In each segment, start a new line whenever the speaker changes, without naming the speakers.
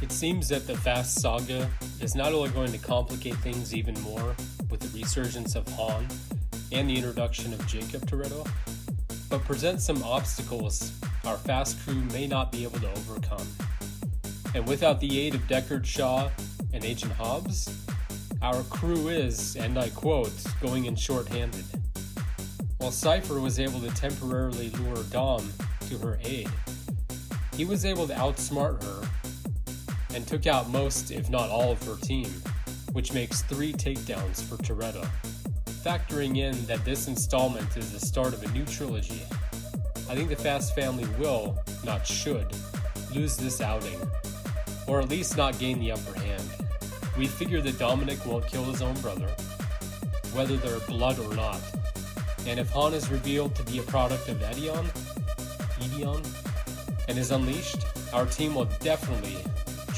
It seems that the Fast Saga is not only going to complicate things even more with the resurgence of Han and the introduction of Jacob Toretto, but present some obstacles our Fast crew may not be able to overcome. And without the aid of Deckard Shaw and Agent Hobbs, our crew is, and I quote, going in short-handed. While Cipher was able to temporarily lure Dom to her aid, he was able to outsmart her and took out most, if not all, of her team, which makes three takedowns for Toretto. Factoring in that this installment is the start of a new trilogy, I think the Fast family will, not should, lose this outing, or at least not gain the upper hand. We figure that Dominic won't kill his own brother, whether they're blood or not. And if Han is revealed to be a product of Eteon, Eteon, and is unleashed, our team will definitely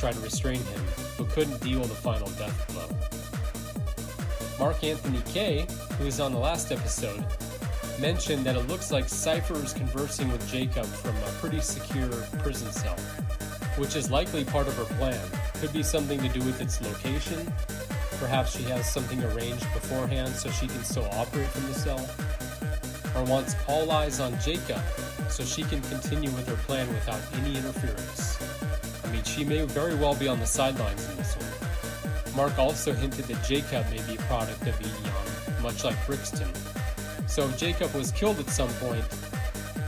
try to restrain him, but couldn't deal the final death blow. Mark Anthony K, who was on the last episode, mentioned that it looks like Cipher is conversing with Jacob from a pretty secure prison cell, which is likely part of her plan. Could be something to do with its location. Perhaps she has something arranged beforehand so she can still operate from the cell. Or wants all eyes on Jacob so she can continue with her plan without any interference. She may very well be on the sidelines in this one. Mark also hinted that Jacob may be a product of Eteon, much like Brixton. So if Jacob was killed at some point,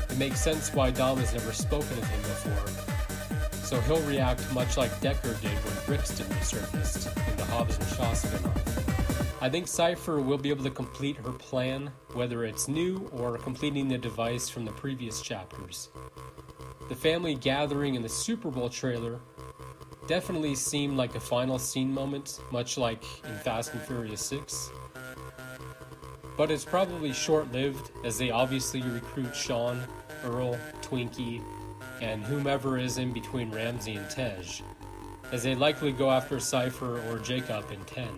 it makes sense why Dom has never spoken of him before. So he'll react much like Deckard did when Brixton resurfaced in the Hobbs and Shaw spinoff. I think Cipher will be able to complete her plan, whether it's new or completing the device from the previous chapters. The family gathering in the Super Bowl trailer definitely seemed like a final scene moment, much like in Fast and Furious 6. But it's probably short lived, as they obviously recruit Sean, Earl, Twinkie, and whomever is in between Ramsey and Tej, as they likely go after Cipher or Jacob in 10.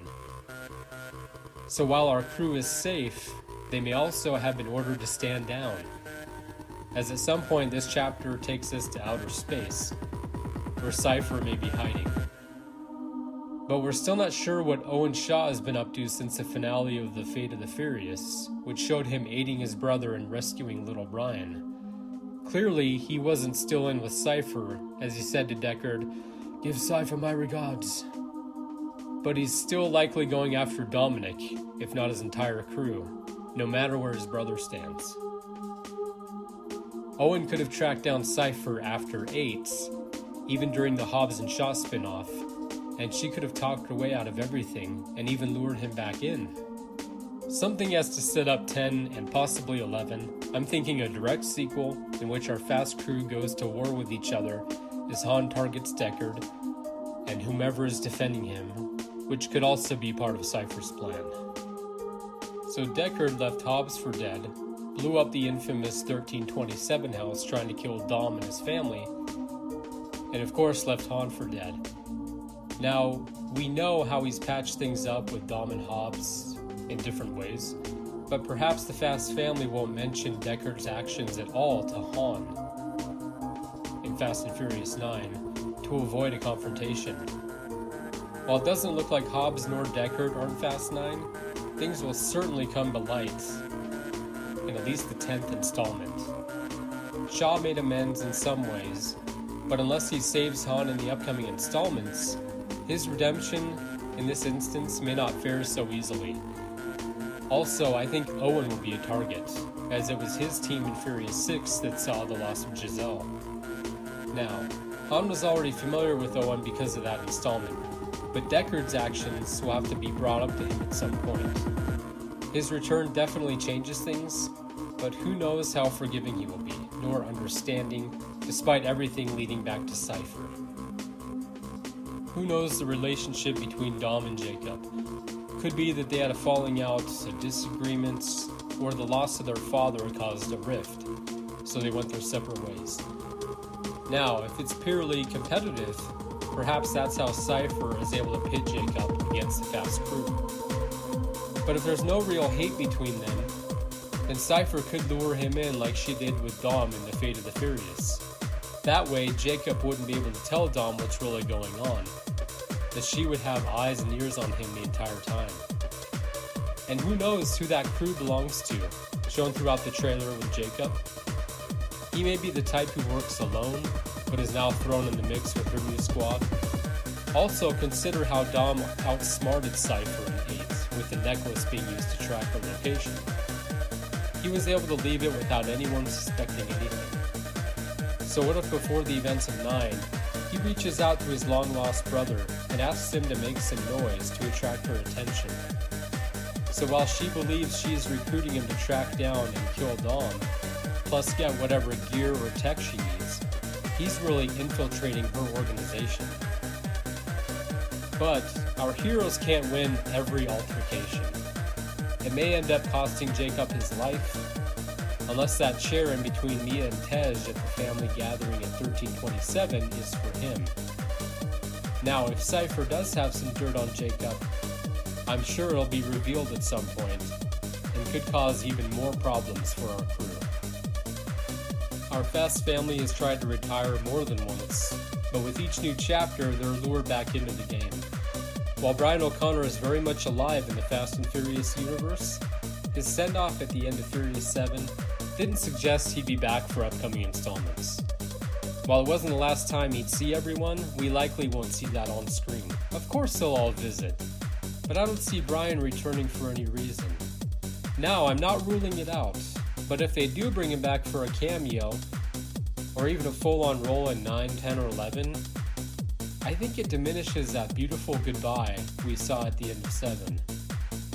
So while our crew is safe, they may also have been ordered to stand down, as at some point this chapter takes us to outer space, where Cipher may be hiding. But we're still not sure what Owen Shaw has been up to since the finale of The Fate of the Furious, which showed him aiding his brother in rescuing little Brian. Clearly, he wasn't still in with Cipher, as he said to Deckard, Give Cipher my regards. But he's still likely going after Dominic, if not his entire crew, no matter where his brother stands. Owen could have tracked down Cipher after 8, even during the Hobbs and Shaw spin-off, and she could have talked her way out of everything and even lured him back in. Something has to set up 10 and possibly 11. I'm thinking a direct sequel in which our fast crew goes to war with each other as Han targets Deckard and whomever is defending him, which could also be part of Cipher's plan. So Deckard left Hobbs for dead, blew up the infamous 1327 house trying to kill Dom and his family, and of course left Han for dead. Now, we know how he's patched things up with Dom and Hobbs in different ways, but perhaps the Fast family won't mention Deckard's actions at all to Han in Fast and Furious 9 to avoid a confrontation. While it doesn't look like Hobbs nor Deckard are in Fast 9, things will certainly come to light in at least the 10th installment. Shaw made amends in some ways, but unless he saves Han in the upcoming installments, his redemption in this instance may not fare so easily. Also, I think Owen will be a target, as it was his team in Furious 6 that saw the loss of Giselle. Now, Han was already familiar with Owen because of that installment, but Deckard's actions will have to be brought up to him at some point. His return definitely changes things, but who knows how forgiving he will be, nor understanding, despite everything leading back to Cipher. Who knows the relationship between Dom and Jacob? Could be that they had a falling out, a disagreements, or the loss of their father caused a rift, so they went their separate ways. Now, if it's purely competitive, perhaps that's how Cipher is able to pit Jacob against the Fast crew. But if there's no real hate between them, then Cipher could lure him in like she did with Dom in The Fate of the Furious. That way, Jacob wouldn't be able to tell Dom what's really going on, that she would have eyes and ears on him the entire time. And who knows who that crew belongs to, shown throughout the trailer with Jacob. He may be the type who works alone, but is now thrown in the mix with her new squad. Also, consider how Dom outsmarted Cipher in 8, with the necklace being used to track her location. He was able to leave it without anyone suspecting anything. So, what if before the events of 9, he reaches out to his long lost brother and asks him to make some noise to attract her attention? So, while she believes she is recruiting him to track down and kill Dom, plus get whatever gear or tech she needs, he's really infiltrating her organization. But our heroes can't win every altercation. It may end up costing Jacob his life, unless that chair in between Mia and Tej at the family gathering in 1327 is for him. Now, if Cipher does have some dirt on Jacob, I'm sure it'll be revealed at some point and could cause even more problems for our crew. Our Fast family has tried to retire more than once, but with each new chapter, they're lured back into the game. While Brian O'Connor is very much alive in the Fast and Furious universe, his send off at the end of Furious 7 didn't suggest he'd be back for upcoming installments. While it wasn't the last time he'd see everyone, we likely won't see that on screen. Of course, they'll all visit, but I don't see Brian returning for any reason. Now, I'm not ruling it out, but if they do bring him back for a cameo, or even a full on role in 9, 10, or 11, I think it diminishes that beautiful goodbye we saw at the end of 7.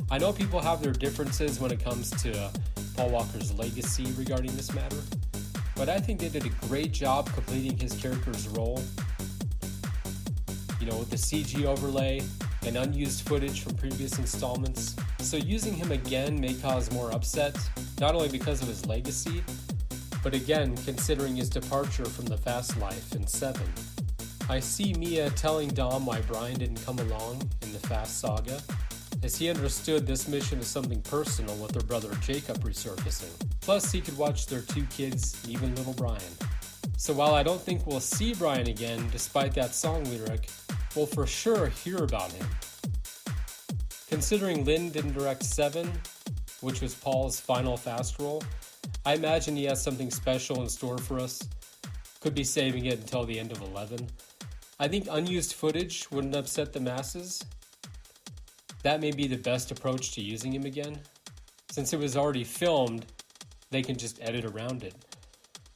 I know people have their differences when it comes to uh, Paul Walker's legacy regarding this matter, but I think they did a great job completing his character's role. You know, with the CG overlay and unused footage from previous installments, so using him again may cause more upset, not only because of his legacy, but again considering his departure from the fast life in 7. I see Mia telling Dom why Brian didn't come along in the Fast Saga, as he understood this mission is something personal with their brother Jacob resurfacing. Plus, he could watch their two kids, even little Brian. So while I don't think we'll see Brian again, despite that song lyric, we'll for sure hear about him. Considering Lin didn't direct 7, which was Paul's final fast role, I imagine he has something special in store for us. Could be saving it until the end of 11. I think unused footage wouldn't upset the masses. That may be the best approach to using him again. Since it was already filmed, they can just edit around it.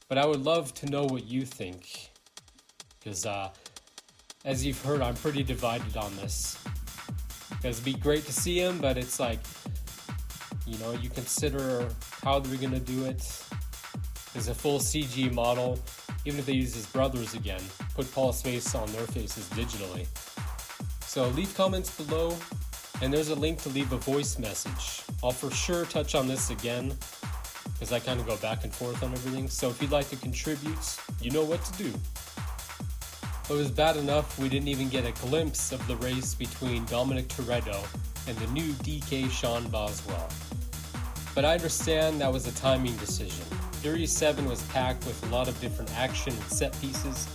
But I would love to know what you think. Because, uh, as you've heard, I'm pretty divided on this. Because it'd be great to see him, but it's like, you know, you consider how they're going to do it. As a full CG model, even if they use his brothers again, put Paul's face on their faces digitally. So leave comments below, and there's a link to leave a voice message. I'll for sure touch on this again, because I kind of go back and forth on everything. So if you'd like to contribute, you know what to do. It was bad enough we didn't even get a glimpse of the race between Dominic Toretto and the new DK Sean Boswell. But I understand that was a timing decision. Furious 7 was packed with a lot of different action and set pieces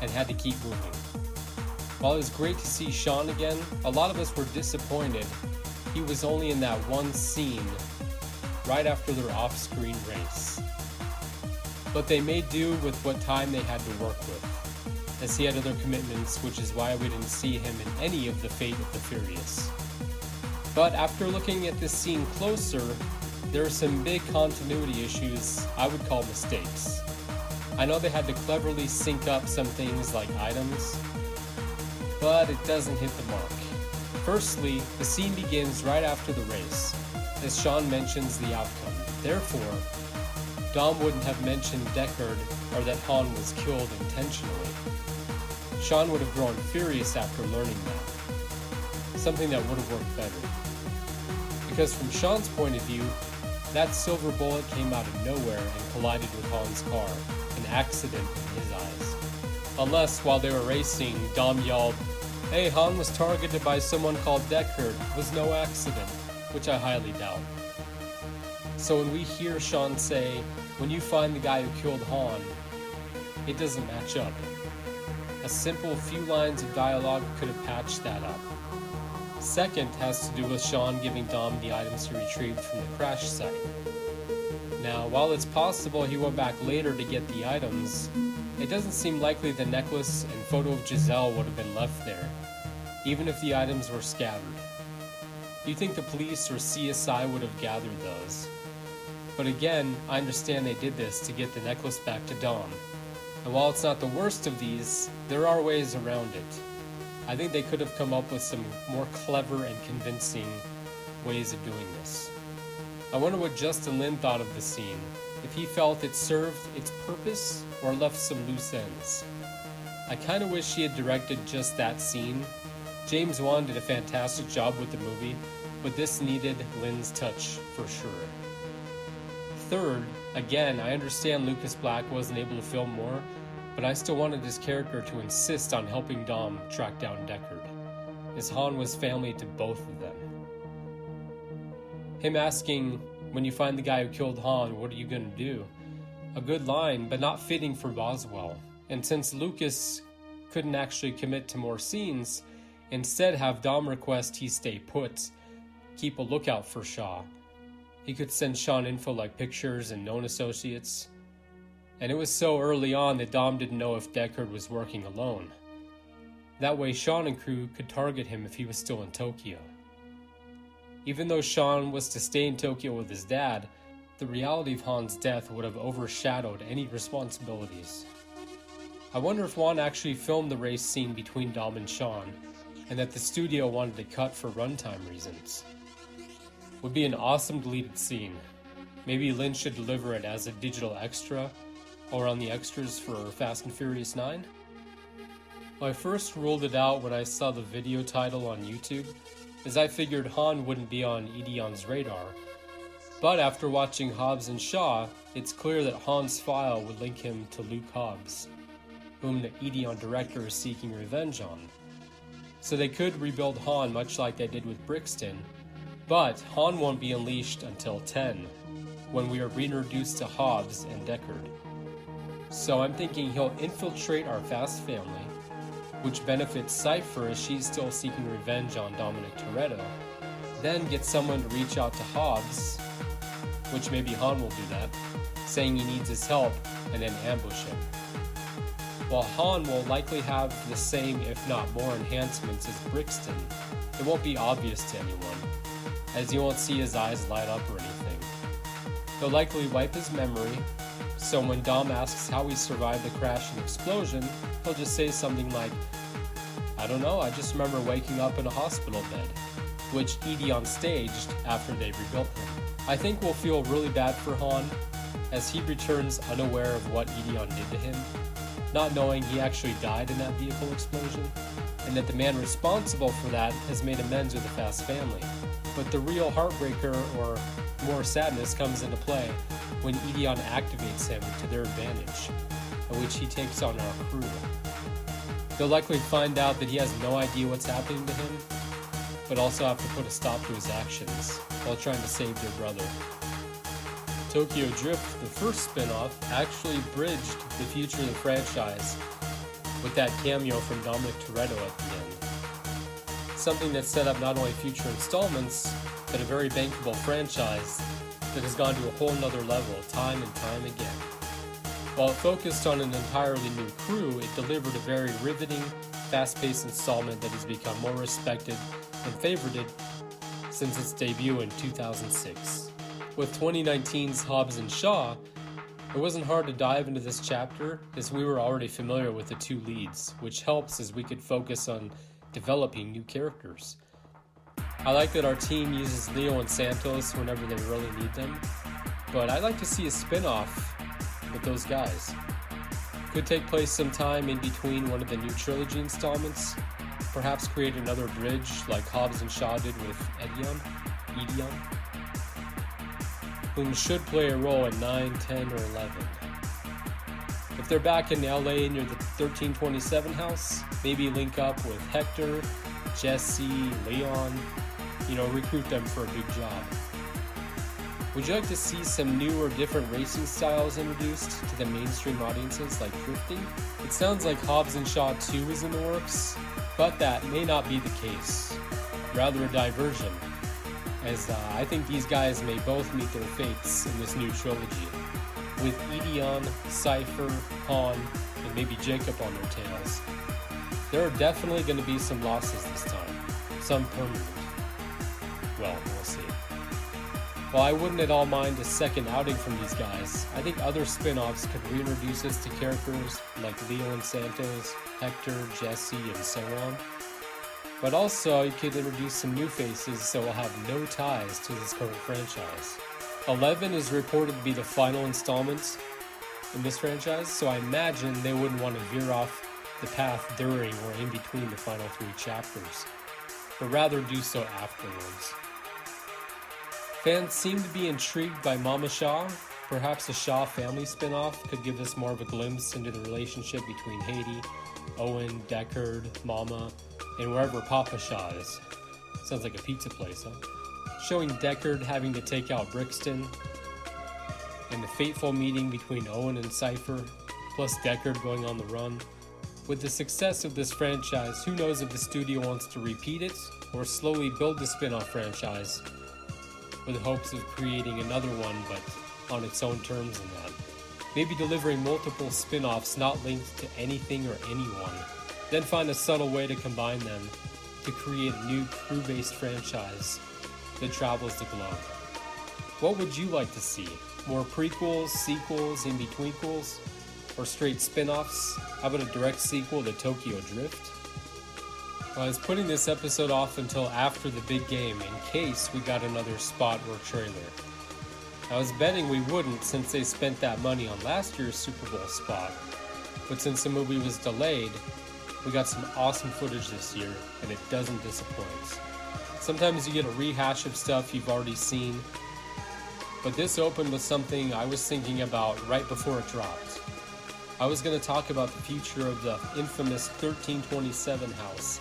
and had to keep moving. While it was great to see Sean again, a lot of us were disappointed he was only in that one scene right after their off screen race. But they made do with what time they had to work with, as he had other commitments, which is why we didn't see him in any of the Fate of the Furious. But after looking at this scene closer, there are some big continuity issues I would call mistakes. I know they had to cleverly sync up some things like items, but it doesn't hit the mark. Firstly, the scene begins right after the race, as Sean mentions the outcome. Therefore, Dom wouldn't have mentioned Deckard or that Han was killed intentionally. Sean would have grown furious after learning that, something that would have worked better. Because from Sean's point of view, that silver bullet came out of nowhere and collided with Han's car, an accident in his eyes. Unless, while they were racing, Dom yelled, Hey, Han was targeted by someone called Deckard, it was no accident, which I highly doubt. So when we hear Sean say, When you find the guy who killed Han, it doesn't match up. A simple few lines of dialogue could have patched that up. Second has to do with Sean giving Dom the items he retrieved from the crash site. Now, while it's possible he went back later to get the items, it doesn't seem likely the necklace and photo of Giselle would have been left there, even if the items were scattered. You think the police or CSI would have gathered those. But again, I understand they did this to get the necklace back to Dom. And while it's not the worst of these, there are ways around it. I think they could have come up with some more clever and convincing ways of doing this. I wonder what Justin Lin thought of the scene, if he felt it served its purpose or left some loose ends. I kinda wish he had directed just that scene. James Wan did a fantastic job with the movie, but this needed Lin's touch for sure. Third, again, I understand Lucas Black wasn't able to film more, but I still wanted his character to insist on helping Dom track down Deckard, as Han was family to both of them. Him asking, when you find the guy who killed Han, what are you gonna do? A good line, but not fitting for Boswell. And since Lucas couldn't actually commit to more scenes, instead have Dom request he stay put, keep a lookout for Shaw. He could send Sean info like pictures and known associates. And it was so early on that Dom didn't know if Deckard was working alone. That way, Sean and crew could target him if he was still in Tokyo. Even though Sean was to stay in Tokyo with his dad, the reality of Han's death would have overshadowed any responsibilities. I wonder if Wan actually filmed the race scene between Dom and Sean, and that the studio wanted to cut for runtime reasons. Would be an awesome deleted scene. Maybe Lynch should deliver it as a digital extra, or on the extras for Fast and Furious 9? I first ruled it out when I saw the video title on YouTube as I figured Han wouldn't be on Eteon's radar. But after watching Hobbs and Shaw, it's clear that Han's file would link him to Luke Hobbs, whom the Eteon director is seeking revenge on. So they could rebuild Han much like they did with Brixton, but Han won't be unleashed until 10, when we are reintroduced to Hobbs and Deckard. So I'm thinking he'll infiltrate our fast family, which benefits Cipher as she's still seeking revenge on Dominic Toretto. Then get someone to reach out to Hobbs, which maybe Han will do that, saying he needs his help, and then ambush him. While Han will likely have the same, if not more, enhancements as Brixton, it won't be obvious to anyone, as you won't see his eyes light up or anything. He'll likely wipe his memory, so when Dom asks how he survived the crash and explosion, he'll just say something like, I don't know, I just remember waking up in a hospital bed, which Eteon staged after they rebuilt him. I think we'll feel really bad for Han, as he returns unaware of what Eteon did to him, not knowing he actually died in that vehicle explosion, and that the man responsible for that has made amends with the Fast family. But the real heartbreaker or more sadness comes into play when Eteon activates him to their advantage, at which he takes on our crew. They'll likely find out that he has no idea what's happening to him, but also have to put a stop to his actions while trying to save their brother. Tokyo Drift, the first spin-off, actually bridged the future of the franchise with that cameo from Dominic Toretto at the end. Something that set up not only future installments, but a very bankable franchise that has gone to a whole nother level time and time again. While it focused on an entirely new crew, it delivered a very riveting, fast paced installment that has become more respected and favorited since its debut in 2006. With 2019's Hobbs and Shaw, it wasn't hard to dive into this chapter as we were already familiar with the two leads, which helps as we could focus on developing new characters. I like that our team uses Leo and Santos whenever they really need them, but I'd like to see a spin off with those guys. Could take place sometime in between one of the new trilogy installments, perhaps create another bridge like Hobbs and Shaw did with Eteon, Eteon, should play a role in 9, 10, or 11. If they're back in LA near the 1327 house, maybe link up with Hector, Jesse, Leon, you know, recruit them for a big job. Would you like to see some new or different racing styles introduced to the mainstream audiences like drifting? It sounds like Hobbs and Shaw 2 is in the works, but that may not be the case. Rather a diversion, as uh, I think these guys may both meet their fates in this new trilogy. With Eteon, Cipher, Han, and maybe Jacob on their tails, there are definitely going to be some losses this time, some permanent. Well, we'll see. While I wouldn't at all mind a second outing from these guys, I think other spin offs could reintroduce us to characters like Leo and Santos, Hector, Jesse, and so on. But also, you could introduce some new faces so we'll have no ties to this current franchise. 11 is reported to be the final installment in this franchise, so I imagine they wouldn't want to veer off the path during or in between the final three chapters, but rather do so afterwards. Fans seem to be intrigued by Mama Shaw. Perhaps a Shaw family spin off could give us more of a glimpse into the relationship between Hattie, Owen, Deckard, Mama, and wherever Papa Shaw is. Sounds like a pizza place, huh? Showing Deckard having to take out Brixton, and the fateful meeting between Owen and Cipher, plus Deckard going on the run. With the success of this franchise, who knows if the studio wants to repeat it or slowly build the spin off franchise with hopes of creating another one but on its own terms and that. Maybe delivering multiple spin offs not linked to anything or anyone, then find a subtle way to combine them to create a new crew based franchise that travels the globe. What would you like to see? More prequels, sequels, in betweenquels, or straight spin offs? How about a direct sequel to Tokyo Drift? Well, I was putting this episode off until after the big game in case we got another spot or trailer. I was betting we wouldn't since they spent that money on last year's Super Bowl spot, but since the movie was delayed, we got some awesome footage this year, and it doesn't disappoint. Sometimes you get a rehash of stuff you've already seen, but this opened with something I was thinking about right before it dropped. I was going to talk about the future of the infamous 1327 house,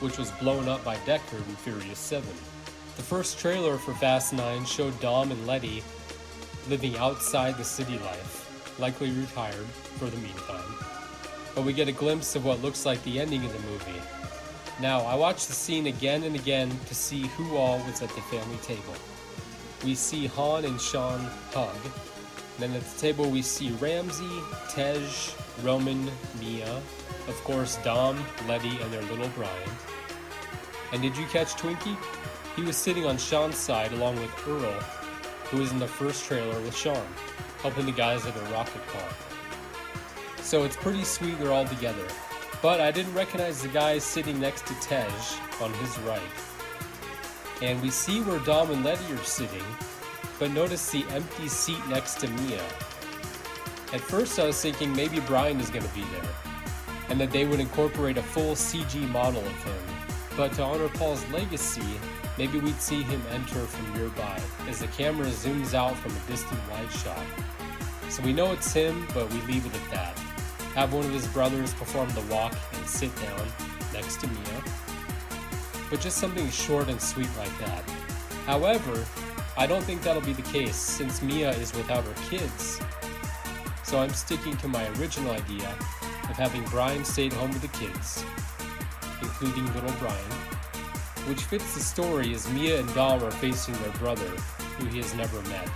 which was blown up by Deckard in Furious 7. The first trailer for Fast 9 showed Dom and Letty living outside the city life, likely retired for the meantime. But we get a glimpse of what looks like the ending of the movie. Now, I watched the scene again and again to see who all was at the family table. We see Han and Sean hug. Then at the table we see Ramsey, Tej, Roman, Mia, of course Dom, Letty, and their little Brian. And did you catch Twinkie? He was sitting on Sean's side along with Earl, who was in the first trailer with Sean, helping the guys at a rocket car. So it's pretty sweet they're all together. But I didn't recognize the guy sitting next to Tej on his right. And we see where Dom and Letty are sitting, but notice the empty seat next to Mia. At first, I was thinking maybe Brian is going to be there, and that they would incorporate a full CG model of him. But to honor Paul's legacy, maybe we'd see him enter from nearby as the camera zooms out from a distant wide shot. So we know it's him, but we leave it at that. Have one of his brothers perform the walk and sit down next to Mia. But just something short and sweet like that. However, I don't think that'll be the case since Mia is without her kids. So I'm sticking to my original idea of having Brian stay at home with the kids, including little Brian, which fits the story as Mia and Dom are facing their brother, who he has never met.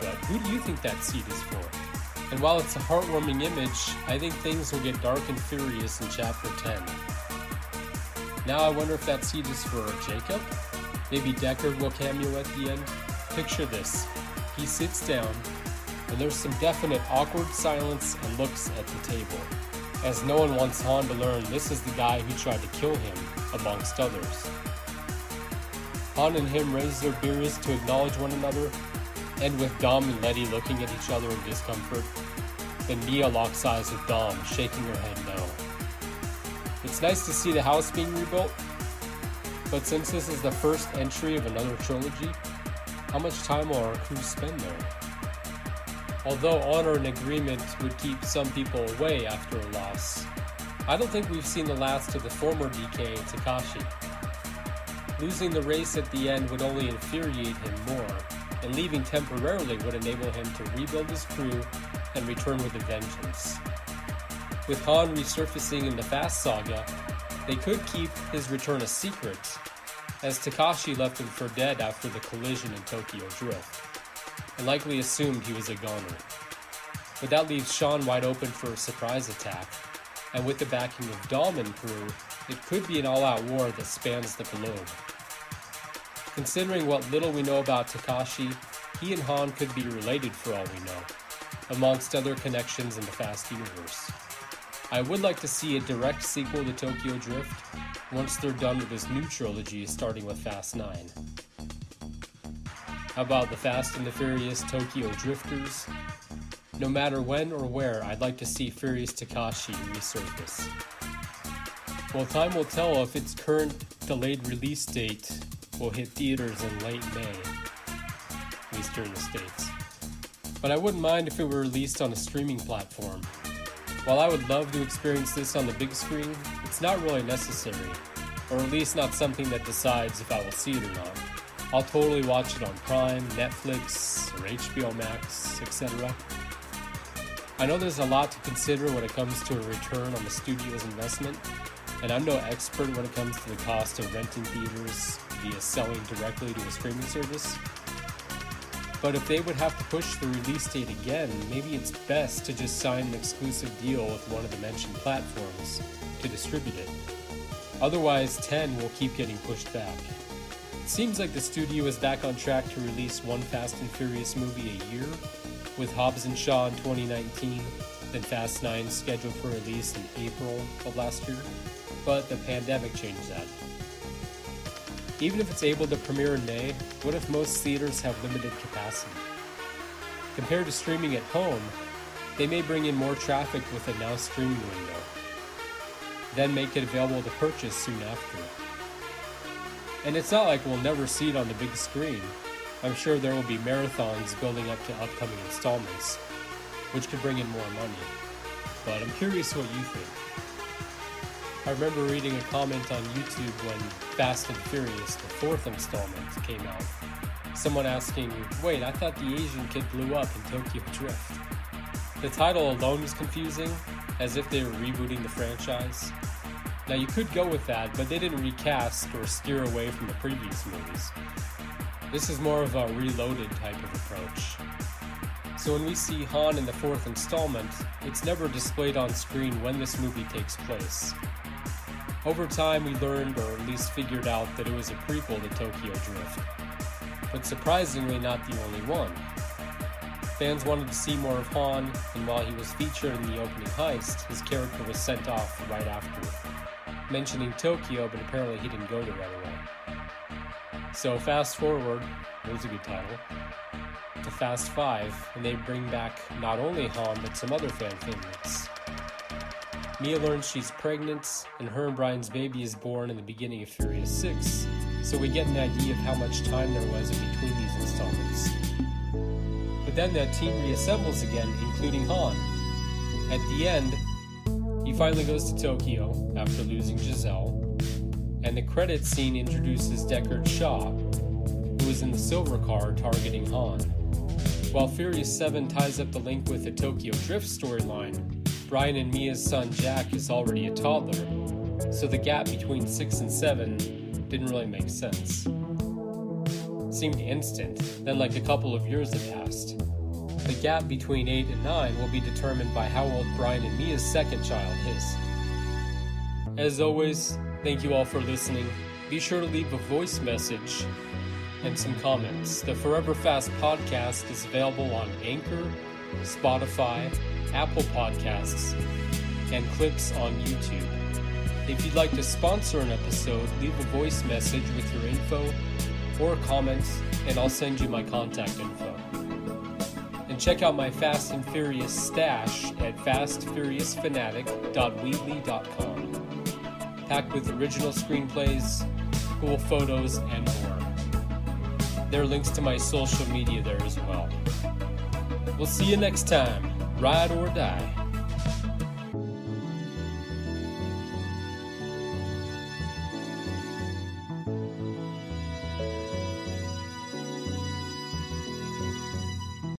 But who do you think that seat is for? And while it's a heartwarming image, I think things will get dark and furious in Chapter 10. Now I wonder if that seat is for Jacob? Maybe Deckard will cameo at the end? Picture this. He sits down, and there's some definite awkward silence and looks at the table, as no one wants Han to learn this is the guy who tried to kill him, amongst others. Han and him raise their beers to acknowledge one another, and with Dom and Letty looking at each other in discomfort, then Mia locks eyes with Dom, shaking her head no. It's nice to see the house being rebuilt, but since this is the first entry of another trilogy, how much time will our crew spend there? Although honor and agreement would keep some people away after a loss, I don't think we've seen the last of the former DK Takashi. Losing the race at the end would only infuriate him more, and leaving temporarily would enable him to rebuild his crew and return with a vengeance. With Han resurfacing in the Fast Saga, they could keep his return a secret, as Takashi left him for dead after the collision in Tokyo Drift, and likely assumed he was a goner. But that leaves Sean wide open for a surprise attack, and with the backing of and crew, it could be an all out war that spans the globe. Considering what little we know about Takashi, he and Han could be related for all we know, amongst other connections in the Fast universe. I would like to see a direct sequel to Tokyo Drift once they're done with this new trilogy starting with Fast 9. How about the Fast and the Furious Tokyo Drifters? No matter when or where, I'd like to see Furious Takashi resurface. Well, time will tell if its current delayed release date will hit theaters in late May, at least here in the States. But I wouldn't mind if it were released on a streaming platform. While I would love to experience this on the big screen, it's not really necessary, or at least not something that decides if I will see it or not. I'll totally watch it on Prime, Netflix, or HBO Max, etc. I know there's a lot to consider when it comes to a return on the studio's investment, and I'm no expert when it comes to the cost of renting theaters via selling directly to a streaming service. But if they would have to push the release date again, maybe it's best to just sign an exclusive deal with one of the mentioned platforms to distribute it. Otherwise, 10 will keep getting pushed back. It seems like the studio is back on track to release one Fast and Furious movie a year, with Hobbs and Shaw in 2019, then Fast 9 scheduled for release in April of last year, but the pandemic changed that. Even if it's able to premiere in May, what if most theaters have limited capacity? Compared to streaming at home, they may bring in more traffic with a now streaming window, then make it available to purchase soon after. And it's not like we'll never see it on the big screen. I'm sure there will be marathons building up to upcoming installments, which could bring in more money. But I'm curious what you think. I remember reading a comment on YouTube when Fast and Furious, the fourth installment, came out. Someone asking, Wait, I thought the Asian kid blew up in Tokyo Drift. The title alone is confusing, as if they were rebooting the franchise. Now, you could go with that, but they didn't recast or steer away from the previous movies. This is more of a reloaded type of approach. So when we see Han in the fourth installment, it's never displayed on screen when this movie takes place. Over time, we learned, or at least figured out, that it was a prequel to Tokyo Drift. But surprisingly, not the only one. Fans wanted to see more of Han, and while he was featured in the opening heist, his character was sent off right after, mentioning Tokyo, but apparently he didn't go there right away. So fast forward, there's a good title, to Fast 5, and they bring back not only Han, but some other fan favorites. Mia learns she's pregnant, and her and Brian's baby is born in the beginning of Furious 6, so we get an idea of how much time there was in between these installments. But then the team reassembles again, including Han. At the end, he finally goes to Tokyo after losing Giselle, and the credits scene introduces Deckard Shaw, who is in the silver car targeting Han. While Furious 7 ties up the link with the Tokyo Drift storyline, Brian and Mia's son Jack is already a toddler, so the gap between 6 and 7 didn't really make sense. Seemed instant, then, like a couple of years had passed. The gap between 8 and 9 will be determined by how old Brian and Mia's second child is. As always, thank you all for listening. Be sure to leave a voice message and some comments. The Forever Fast podcast is available on Anchor, Spotify, Apple Podcasts, and clips on YouTube. If you'd like to sponsor an episode, leave a voice message with your info or comments, and I'll send you my contact info. And check out my Fast and Furious stash at fastfuriousfanatic.weebly.com, packed with original screenplays, cool photos, and more. There are links to my social media there as well. We'll see you next time ride or die.